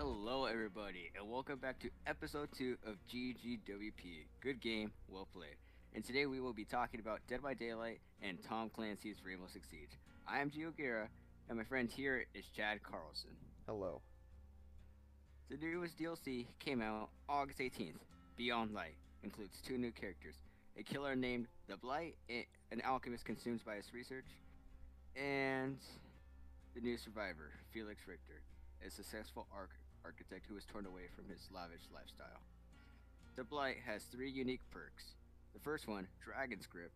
Hello, everybody, and welcome back to episode 2 of GGWP. Good game, well played. And today we will be talking about Dead by Daylight and Tom Clancy's Rainbow Six Siege. I am Gio Guerra, and my friend here is Chad Carlson. Hello. The newest DLC came out August 18th. Beyond Light includes two new characters a killer named The Blight, an alchemist consumed by his research, and the new survivor, Felix Richter, a successful arch- architect who was torn away from his lavish lifestyle. The Blight has three unique perks. The first one, Dragon's Grip.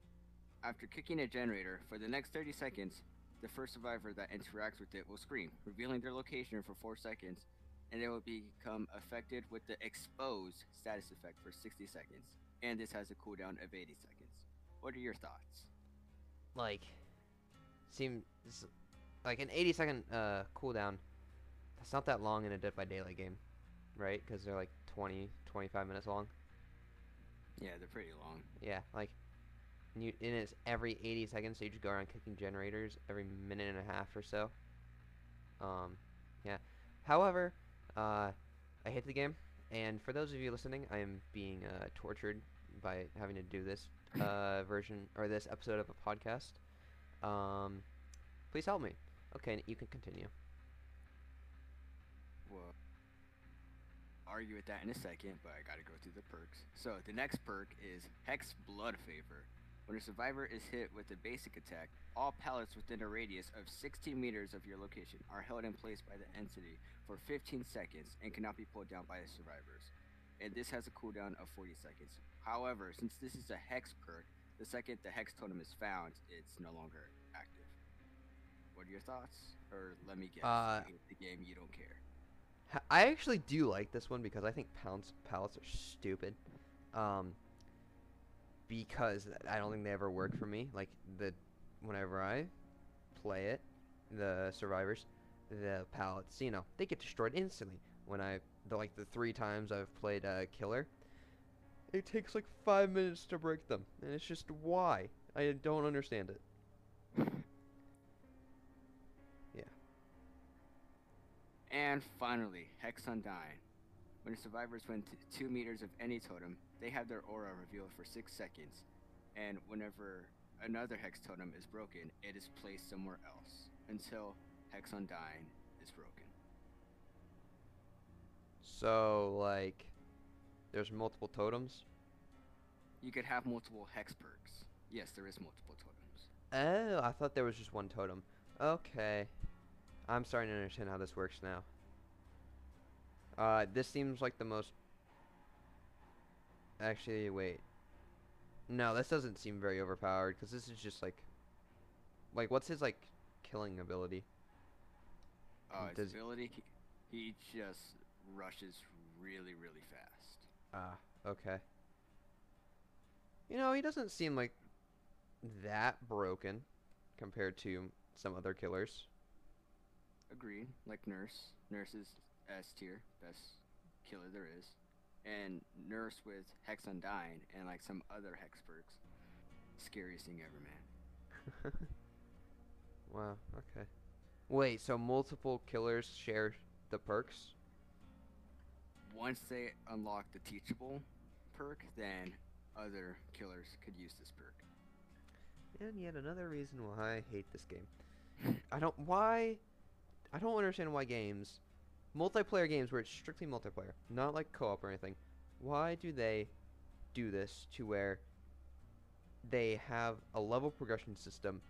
After kicking a generator for the next 30 seconds, the first survivor that interacts with it will scream, revealing their location for 4 seconds, and they will become affected with the Expose status effect for 60 seconds. And this has a cooldown of 80 seconds. What are your thoughts? Like, seems like an 80 second uh, cooldown. That's not that long in a Dead by Daylight game, right? Because they're like 20, 25 minutes long. Yeah, they're pretty long. Yeah, like, and, you, and it's every 80 seconds, so you just go around kicking generators every minute and a half or so. Um, yeah. However, uh, I hate the game, and for those of you listening, I am being uh, tortured by having to do this uh, version or this episode of a podcast. Um, please help me. Okay, you can continue. Well, argue with that in a second, but I gotta go through the perks. So the next perk is Hex Blood Favor. When a survivor is hit with a basic attack, all pallets within a radius of 16 meters of your location are held in place by the entity for 15 seconds and cannot be pulled down by the survivors. And this has a cooldown of 40 seconds. However, since this is a Hex perk, the second the Hex totem is found, it's no longer active. What are your thoughts? Or let me guess, Uh, the game, you don't care. I actually do like this one because I think pounds pallets are stupid. Um, because I don't think they ever work for me. Like the whenever I play it, the survivors, the pallets, you know, they get destroyed instantly. When I the like the three times I've played uh, killer, it takes like five minutes to break them, and it's just why I don't understand it. And finally, Hex Undying. When survivors win t- 2 meters of any totem, they have their aura revealed for 6 seconds. And whenever another Hex totem is broken, it is placed somewhere else until Hex Undying is broken. So like, there's multiple totems. You could have multiple Hex perks. Yes, there is multiple totems. Oh, I thought there was just one totem. Okay. I'm starting to understand how this works now. Uh, this seems like the most... Actually, wait. No, this doesn't seem very overpowered, because this is just like... Like, what's his, like, killing ability? Uh, his Does- ability, he, he just rushes really, really fast. Ah, okay. You know, he doesn't seem like that broken compared to some other killers. Agreed. Like Nurse. Nurse is S tier, best killer there is. And Nurse with Hex Undying and like some other Hex perks. Scariest thing ever, man. wow, okay. Wait, so multiple killers share the perks? Once they unlock the Teachable perk, then other killers could use this perk. And yet another reason why I hate this game. I don't why I don't understand why games multiplayer games where it's strictly multiplayer, not like co-op or anything. Why do they do this to where they have a level progression system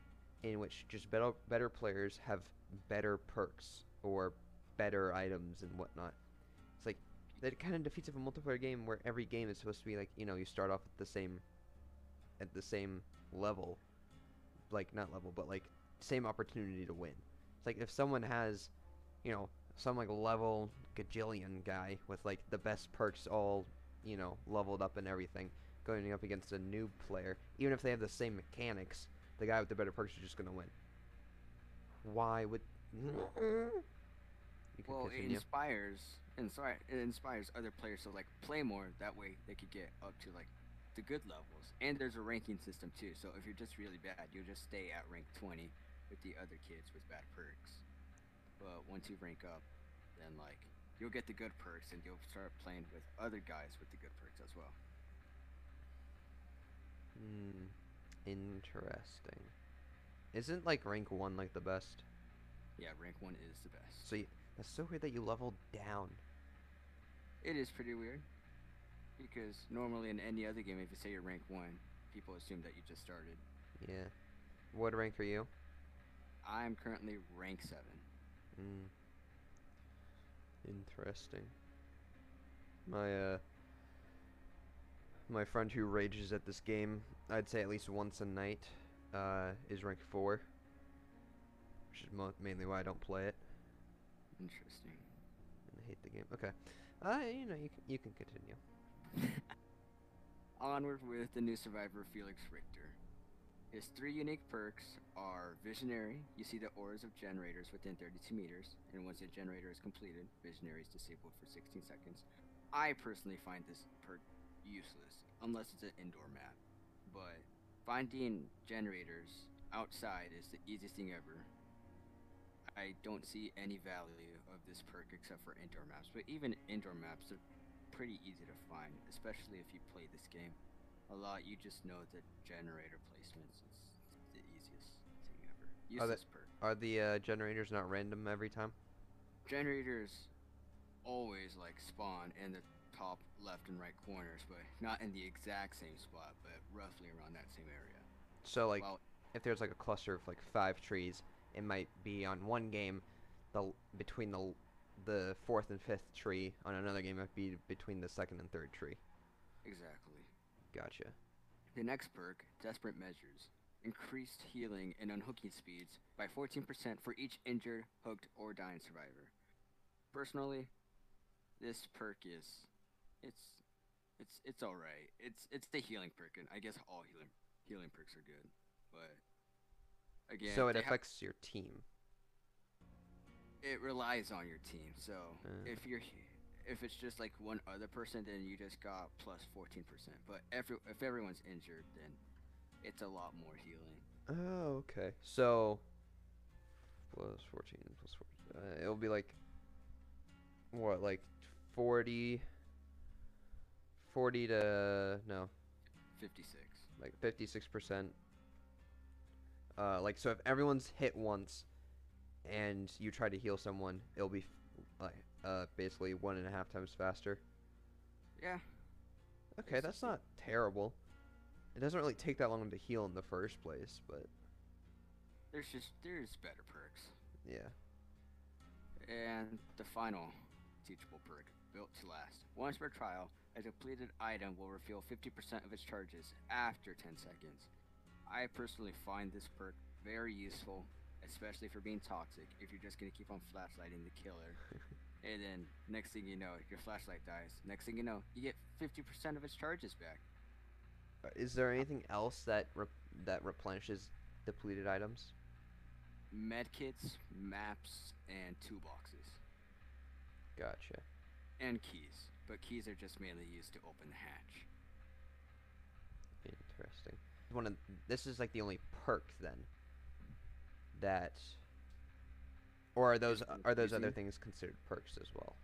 in which just better better players have better perks or better items and whatnot. It's like that kind of defeats of a multiplayer game where every game is supposed to be like you know you start off at the same at the same level like not level but like same opportunity to win it's like if someone has you know some like level gajillion guy with like the best perks all you know leveled up and everything going up against a noob player even if they have the same mechanics the guy with the better perks is just gonna win why would Well, it continue. inspires, sorry, it inspires other players to like play more. That way, they could get up to like the good levels. And there's a ranking system too. So if you're just really bad, you'll just stay at rank 20 with the other kids with bad perks. But once you rank up, then like you'll get the good perks and you'll start playing with other guys with the good perks as well. Hmm. Interesting. Isn't like rank one like the best? Yeah, rank one is the best. So you, that's so weird that you leveled down. It is pretty weird because normally in any other game, if you say you're rank one, people assume that you just started. Yeah. What rank are you? I'm currently rank seven. Hmm. Interesting. My uh my friend who rages at this game, I'd say at least once a night, uh, is rank four. Which is mo- mainly why I don't play it. Interesting. and I hate the game. Okay. Uh, you know, you can, you can continue. Onward with the new survivor Felix Richter. His three unique perks are Visionary. You see the auras of generators within 32 meters, and once a generator is completed, Visionary is disabled for 16 seconds. I personally find this perk useless, unless it's an indoor map. But finding generators outside is the easiest thing ever. I don't see any value of this perk except for indoor maps, but even indoor maps are pretty easy to find, especially if you play this game a lot. You just know that generator placements. It's the easiest thing ever. Are they- Useless perk. Are the uh, generators not random every time? Generators always like spawn in the top left and right corners, but not in the exact same spot, but roughly around that same area. So like, well, if there's like a cluster of like five trees, it might be on one game, the between the the fourth and fifth tree. On another game, it might be between the second and third tree. exactly. Gotcha. The next perk, Desperate Measures. Increased healing and unhooking speeds by 14% for each injured, hooked, or dying survivor. Personally, this perk is it's it's it's alright. It's it's the healing perk and I guess all healing healing perks are good. But again so it affects your team. it relies on your team. So Uh. if you're if it's just like one other person, then you just got plus 14%. But every, if everyone's injured, then it's a lot more healing. Oh, okay. So plus fourteen plus four. Uh, it'll be like what, like 40, 40 to no, 56. like fifty six percent. Uh, like so, if everyone's hit once, and you try to heal someone, it'll be like uh basically one and a half times faster. Yeah, Okay, that's not terrible. It doesn't really take that long to heal in the first place, but there's just there's better perks. yeah. And the final teachable perk, built to last. Once per trial, a depleted item will refill 50% of its charges after 10 seconds. I personally find this perk very useful, especially for being toxic. If you're just gonna keep on flashlighting the killer, and then next thing you know, your flashlight dies. Next thing you know, you get 50% of its charges back. Uh, Is there anything else that re- that replenishes depleted items? Medkits, maps, and toolboxes, Gotcha. and keys. But keys are just mainly used to open the hatch. Interesting. One of this is like the only perk then that or are those Is are those other things considered perks as well?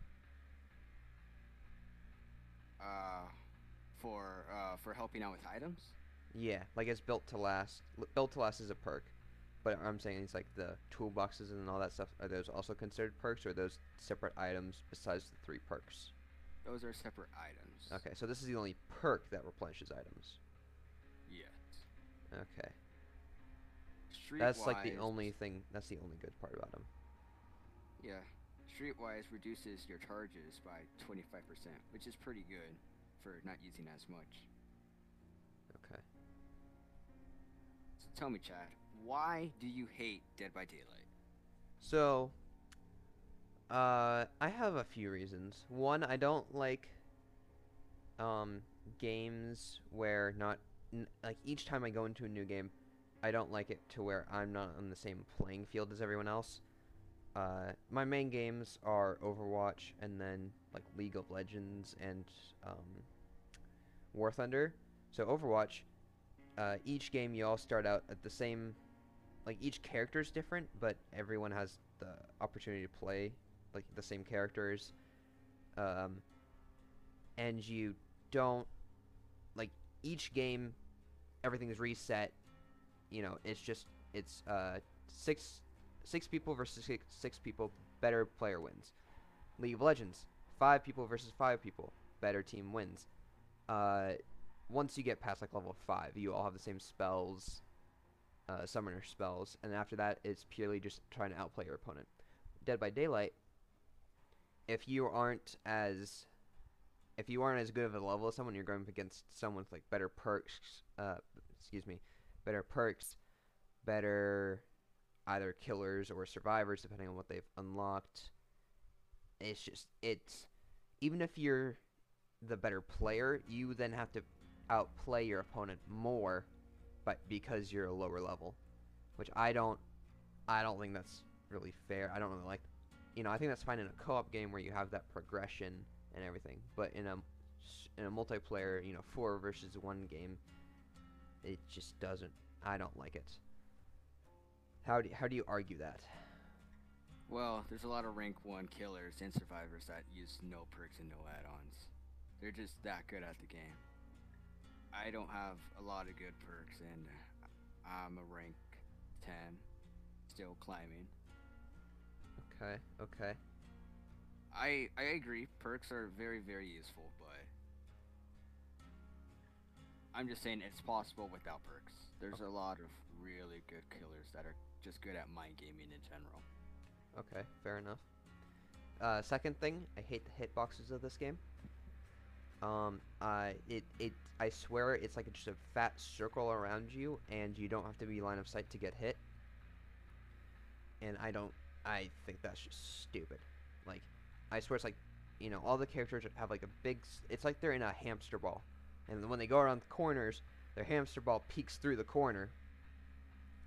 uh, for uh, for helping out with items. Yeah, like it's built to last. Built to last is a perk, but I'm saying it's like the toolboxes and all that stuff. Are those also considered perks, or are those separate items besides the three perks? Those are separate items. Okay, so this is the only perk that replenishes items. Yes. Okay, Streetwise. that's like the only thing. That's the only good part about them. Yeah. Streetwise reduces your charges by 25%, which is pretty good for not using as much. Okay. So tell me, Chad, why do you hate Dead by Daylight? So, uh, I have a few reasons. One, I don't like um games where not n- like each time I go into a new game, I don't like it to where I'm not on the same playing field as everyone else. Uh, my main games are Overwatch and then like League of Legends and um, War Thunder. So Overwatch, uh, each game you all start out at the same like each character is different, but everyone has the opportunity to play like the same characters. um, and you don't like each game, everything's reset. You know, it's just it's uh six six people versus six, six people. Better player wins. League of Legends, five people versus five people. Better team wins. Uh, once you get past like level five, you all have the same spells, uh, summoner spells, and after that, it's purely just trying to outplay your opponent. Dead by Daylight, if you aren't as if you aren't as good of a level as someone, you're going up against someone with like better perks. Uh, excuse me, better perks, better either killers or survivors, depending on what they've unlocked. It's just it's even if you're the better player, you then have to outplay your opponent more, but because you're a lower level, which I don't, I don't think that's really fair. I don't really like, you know, I think that's fine in a co-op game where you have that progression and everything, but in a in a multiplayer, you know, four versus one game, it just doesn't. I don't like it. How do you, how do you argue that? Well, there's a lot of rank one killers and survivors that use no perks and no add-ons. They're just that good at the game. I don't have a lot of good perks, and I'm a rank 10, still climbing. Okay, okay. I I agree. Perks are very very useful, but I'm just saying it's possible without perks. There's a lot of really good killers that are just good at mind gaming in general. Okay, fair enough. Uh, second thing, I hate the hitboxes of this game. Um, uh, it, it, I swear it's like just a fat circle around you, and you don't have to be line of sight to get hit. And I don't, I think that's just stupid. Like, I swear it's like, you know, all the characters have like a big, it's like they're in a hamster ball. And when they go around the corners, their hamster ball peeks through the corner,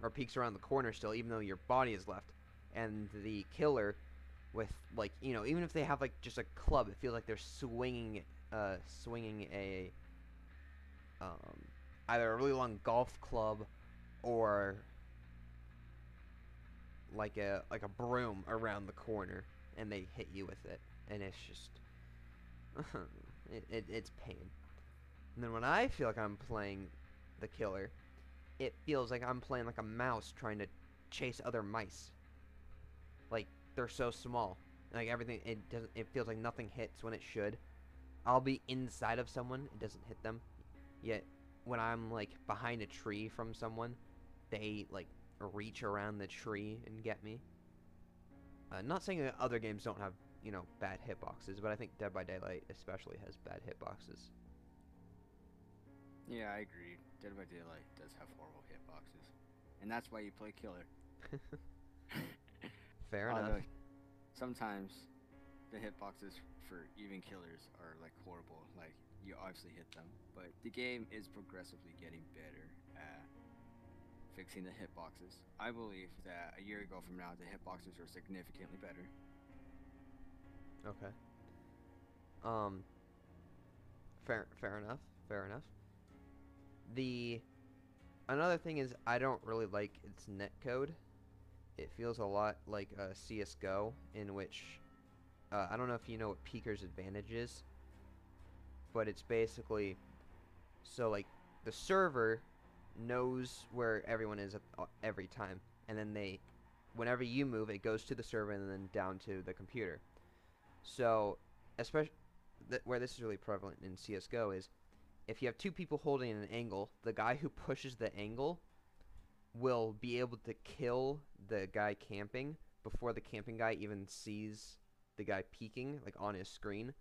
or peeks around the corner still, even though your body is left. And the killer, with like, you know, even if they have like just a club, it feels like they're swinging uh, swinging a um, either a really long golf club or like a like a broom around the corner, and they hit you with it, and it's just it, it, it's pain. And then when I feel like I'm playing the killer, it feels like I'm playing like a mouse trying to chase other mice. Like they're so small, like everything. It doesn't. It feels like nothing hits when it should. I'll be inside of someone, it doesn't hit them. Yet when I'm like behind a tree from someone, they like reach around the tree and get me. Uh, not saying that other games don't have you know bad hitboxes, but I think Dead by Daylight especially has bad hitboxes. Yeah, I agree. Dead by Daylight does have horrible hitboxes, and that's why you play killer. Fair Although enough. Sometimes the hitboxes for even killers are like horrible. Like you obviously hit them, but the game is progressively getting better at fixing the hitboxes. I believe that a year ago from now, the hitboxes are significantly better. Okay. Um. Fair, fair enough. Fair enough. The another thing is I don't really like its netcode. It feels a lot like uh, CS:GO, in which uh, I don't know if you know what Peeker's advantage is, but it's basically so like the server knows where everyone is uh, every time, and then they, whenever you move, it goes to the server and then down to the computer. So, especially th- where this is really prevalent in CS:GO is if you have two people holding an angle, the guy who pushes the angle will be able to kill the guy camping before the camping guy even sees the guy peeking like on his screen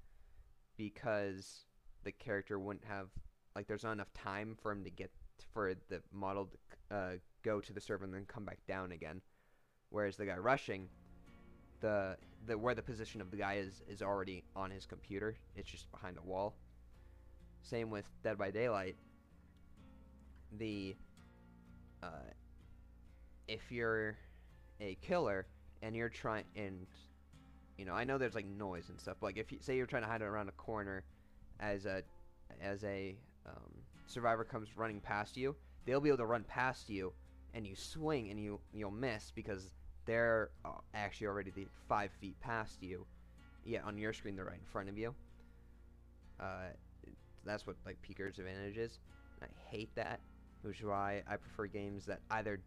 because the character wouldn't have like there's not enough time for him to get for the model to uh, go to the server and then come back down again. Whereas the guy rushing the the where the position of the guy is is already on his computer it's just behind a wall same with dead by daylight the uh, if you're a killer and you're trying and you know i know there's like noise and stuff but like if you say you're trying to hide around a corner as a as a um, survivor comes running past you they'll be able to run past you and you swing and you you'll miss because they're uh, actually already the five feet past you Yeah, on your screen, they're right in front of you. Uh, that's what like Peeker's advantage is. I hate that, which is why I prefer games that either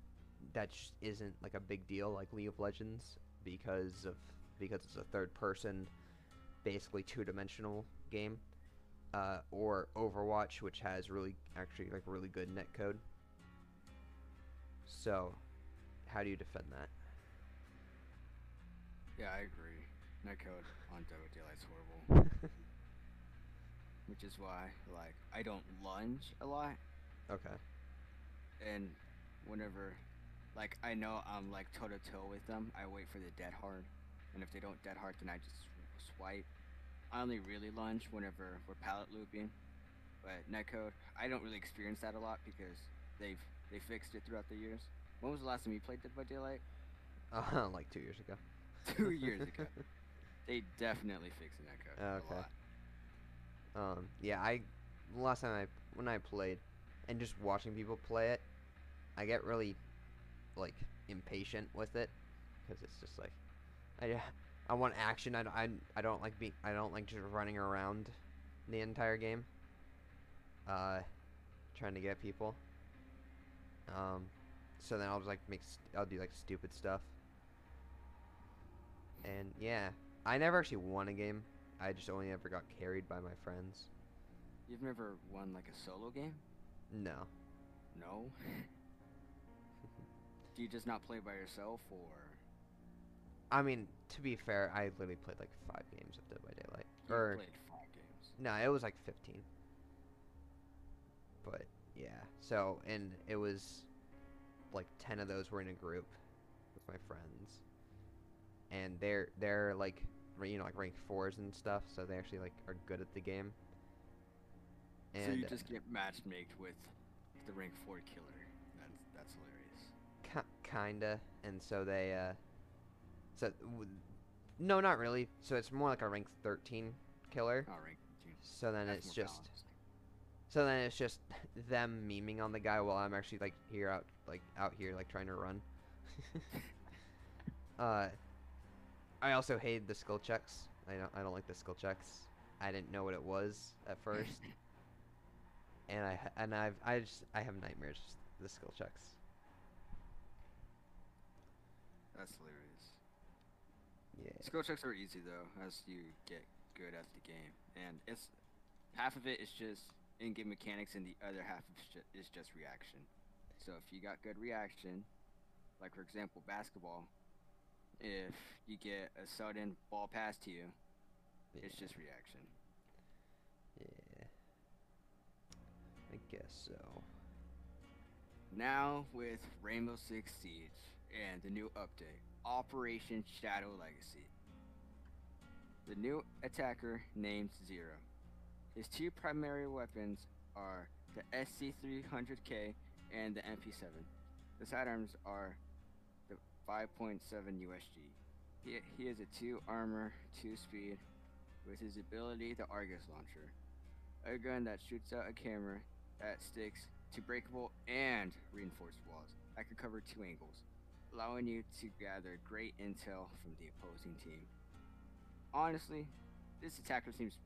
that just isn't like a big deal, like League of Legends, because of because it's a third person, basically two dimensional game, uh, or Overwatch, which has really actually like really good netcode. So, how do you defend that? Yeah, I agree. Netcode on Dota Daylight's horrible. Which is why, like, I don't lunge a lot, Okay. and whenever, like, I know I'm like toe to toe with them, I wait for the dead hard, and if they don't dead hard, then I just swipe. I only really lunge whenever we're pallet looping, but netcode, I don't really experience that a lot because they've they fixed it throughout the years. When was the last time you played Dead by Daylight? Uh, like two years ago. Two years ago. They definitely fixed netcode Okay. Um, yeah, I last time I when I played, and just watching people play it, I get really like impatient with it because it's just like I I want action. I, I, I don't like being I don't like just running around the entire game. Uh, trying to get people. Um, so then I'll just like make I'll do like stupid stuff. And yeah, I never actually won a game. I just only ever got carried by my friends. You've never won like a solo game? No. No. Do you just not play by yourself, or I mean, to be fair, I literally played like five games of Dead by Daylight. you Or played five games? no, it was like fifteen. But yeah, so and it was like ten of those were in a group with my friends, and they're they're like you know like rank fours and stuff, so they actually like are good at the game. And so you just get matchmaked with the rank four killer. That's that's hilarious. Kinda, and so they, uh, so no, not really. So it's more like a rank 13 killer. Oh, rank two. So then That's it's just, balanced. so then it's just them memeing on the guy while I'm actually like here out, like out here like trying to run. uh, I also hated the skill checks. I don't, I don't like the skill checks. I didn't know what it was at first, and I, and I've, I just, I have nightmares. The skill checks. That's hilarious. Yeah. Skill checks are easy though, as you get good at the game, and it's half of it is just in-game mechanics, and the other half is just reaction. So if you got good reaction, like for example basketball, if you get a sudden ball pass to you, it's just reaction. Yeah. I guess so. Now with Rainbow Six Siege and the new update, Operation Shadow Legacy. The new attacker named Zero. His two primary weapons are the SC3000K and the MP7. The sidearms are 5.7 USG. He, he is a 2 armor, 2 speed, with his ability the Argus Launcher. A gun that shoots out a camera that sticks to breakable and reinforced walls that can cover two angles, allowing you to gather great intel from the opposing team. Honestly, this attacker seems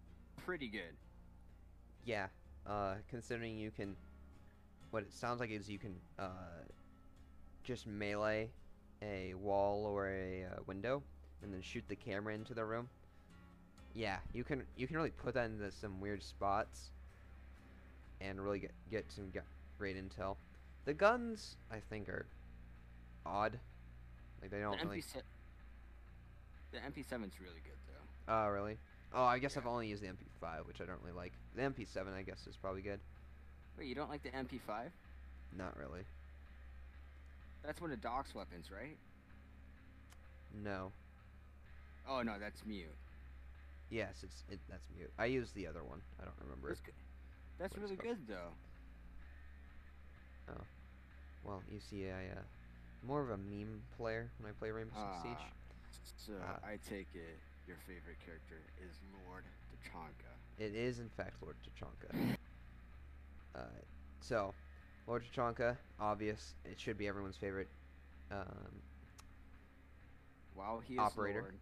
pretty good. Yeah. Uh, considering you can, what it sounds like is you can uh, just melee a wall or a uh, window, and then shoot the camera into the room. Yeah, you can you can really put that into some weird spots, and really get get some great intel. The guns I think are odd, like they don't really. MP7 the MP7's really good though. Oh really? Oh, I guess I've only used the MP5, which I don't really like. The MP7 I guess is probably good. Wait, you don't like the MP5? Not really. That's one of Doc's weapons, right? No. Oh no, that's mute. Yes, it's it, that's mute. I used the other one. I don't remember. That's, good. that's really good though. Oh. Well, you see, I uh, more of a meme player when I play Rainbow Six Siege. Ah, So Uh, I take it your favorite character is Lord Tachanka. It is in fact Lord Tachanka. Uh, so, Lord Tachanka, obvious. It should be everyone's favorite. Um, While he is Operator. Lord,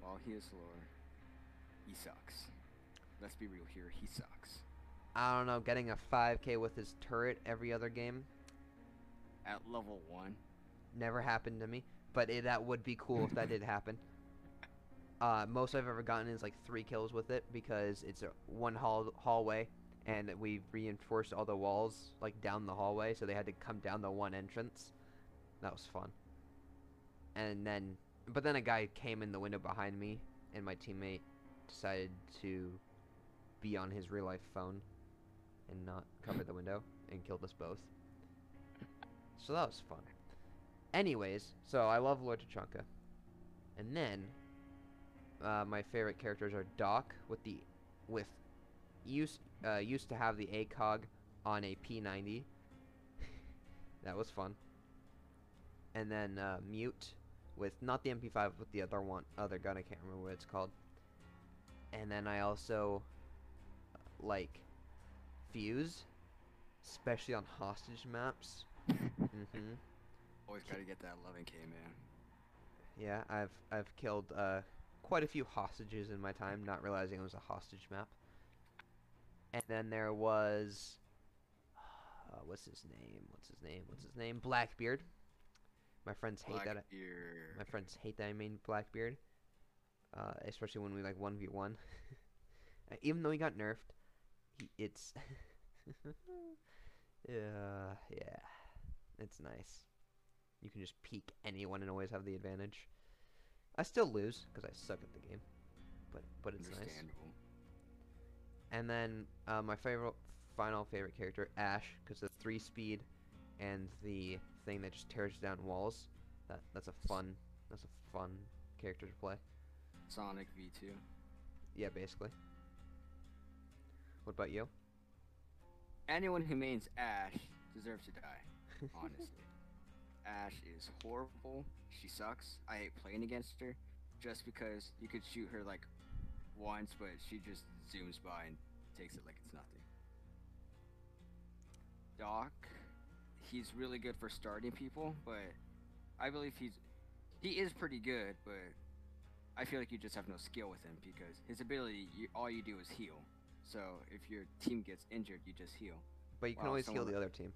while he is slower, he sucks. Let's be real here, he sucks. I don't know, getting a 5k with his turret every other game At level 1, never happened to me, but it, that would be cool if that did happen. Uh, most I've ever gotten is like three kills with it because it's a one hall hallway, and we reinforced all the walls like down the hallway, so they had to come down the one entrance. That was fun. And then, but then a guy came in the window behind me, and my teammate decided to be on his real life phone and not cover the window and killed us both. So that was fun. Anyways, so I love Lord Tachanka. And then uh, my favorite characters are Doc with the with used uh, used to have the ACOG on a P90. that was fun. And then uh, Mute with not the MP5 with the other one other gun I can't remember what it's called. And then I also like Fuse, especially on hostage maps. mhm. always gotta get that 11k man. Yeah, I've I've killed uh, quite a few hostages in my time, not realizing it was a hostage map. And then there was, uh, what's his name? What's his name? What's his name? Blackbeard. My friends hate that. I, my friends hate that I mean Blackbeard, uh, especially when we like one v one. Even though he got nerfed, he, it's yeah yeah, it's nice. You can just peek anyone and always have the advantage. I still lose because I suck at the game, but but it's nice. And then uh, my favorite, final favorite character, Ash, because the three speed and the thing that just tears down walls. That that's a fun that's a fun character to play. Sonic V2. Yeah, basically. What about you? Anyone who mains Ash deserves to die. Honestly. Ash is horrible. She sucks. I hate playing against her just because you could shoot her like once, but she just zooms by and takes it like it's nothing. Doc, he's really good for starting people, but I believe he's he is pretty good, but I feel like you just have no skill with him because his ability, you, all you do is heal. So if your team gets injured, you just heal. But you can always heal the other team.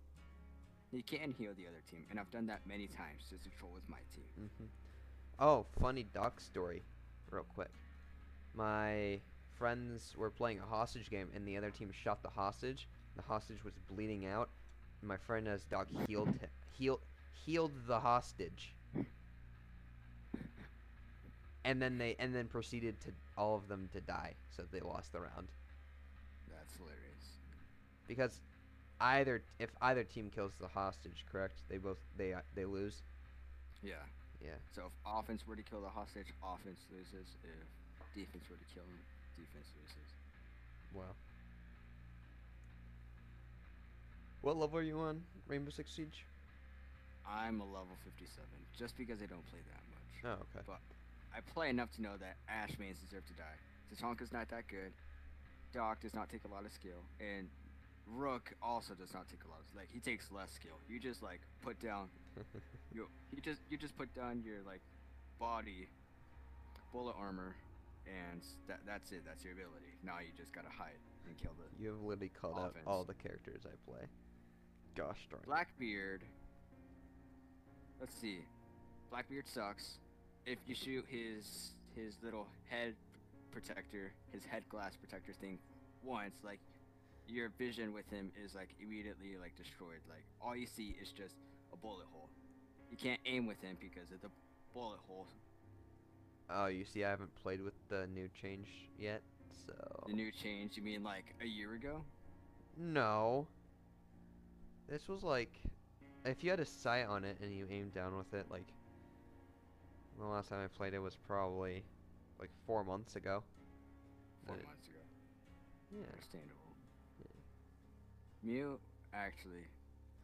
You can heal the other team, and I've done that many times just to troll with my team. Mm -hmm. Oh, funny Doc story, real quick. My friends were playing a hostage game, and the other team shot the hostage. The hostage was bleeding out. My friend as Doc healed healed healed the hostage. And then they and then proceeded to all of them to die, so they lost the round That's hilarious. because either if either team kills the hostage, correct? They both they uh, they lose. Yeah. Yeah. So if offense were to kill the hostage, offense loses. If defense were to kill him, defense loses. Wow. What level are you on, Rainbow Six Siege? I'm a level 57, just because I don't play that much. Oh, okay. But I play enough to know that Ash mains deserve to die. Tachanka's not that good. Doc does not take a lot of skill, and Rook also does not take a lot of like he takes less skill. You just like put down you you just you just put down your like body bullet armor and that that's it. That's your ability. Now you just gotta hide and kill the you have literally called out all the characters I play. Gosh darn. it. Blackbeard. Let's see. Blackbeard sucks. If you shoot his his little head protector, his head glass protector thing once, like your vision with him is like immediately like destroyed. Like all you see is just a bullet hole. You can't aim with him because of the bullet hole. Oh, you see, I haven't played with the new change yet, so. The new change, you mean like a year ago? No. This was like, if you had a sight on it and you aimed down with it, like. The last time I played it was probably like four months ago. Four Uh, months ago. Yeah. Understandable. Mute, actually,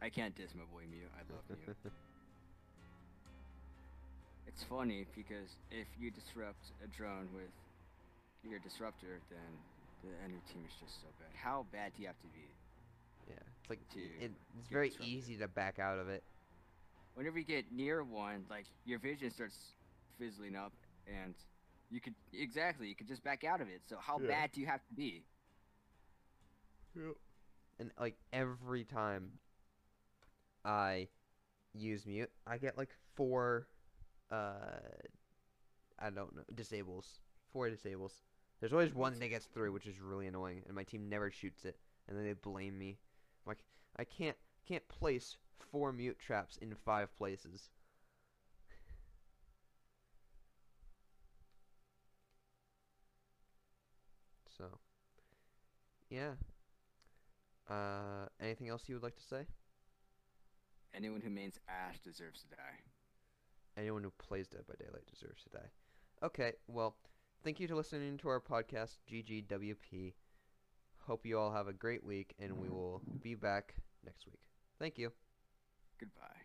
I can't diss my boy Mute. I love Mute. It's funny because if you disrupt a drone with your disruptor, then the enemy team is just so bad. How bad do you have to be? yeah. It's like to it, it's very disrupted. easy to back out of it. Whenever you get near one, like your vision starts fizzling up, and You could exactly. You could just back out of it. So how Yeah. bad do you have to be? And like every time I use mute, I get like four uh I don't know, disables. Four disables. There's always one that gets through, which is really annoying, and my team never shoots it, and then they blame me. I'm like I can't can't place four mute traps in five places. So, yeah. Uh, anything else you would like to say? Anyone who mains Ash deserves to die. Anyone who plays Dead by Daylight deserves to die. Okay, well, thank you for listening to our podcast, GGWP. Hope you all have a great week, and we mm-hmm. will be back next week. Thank you. Goodbye.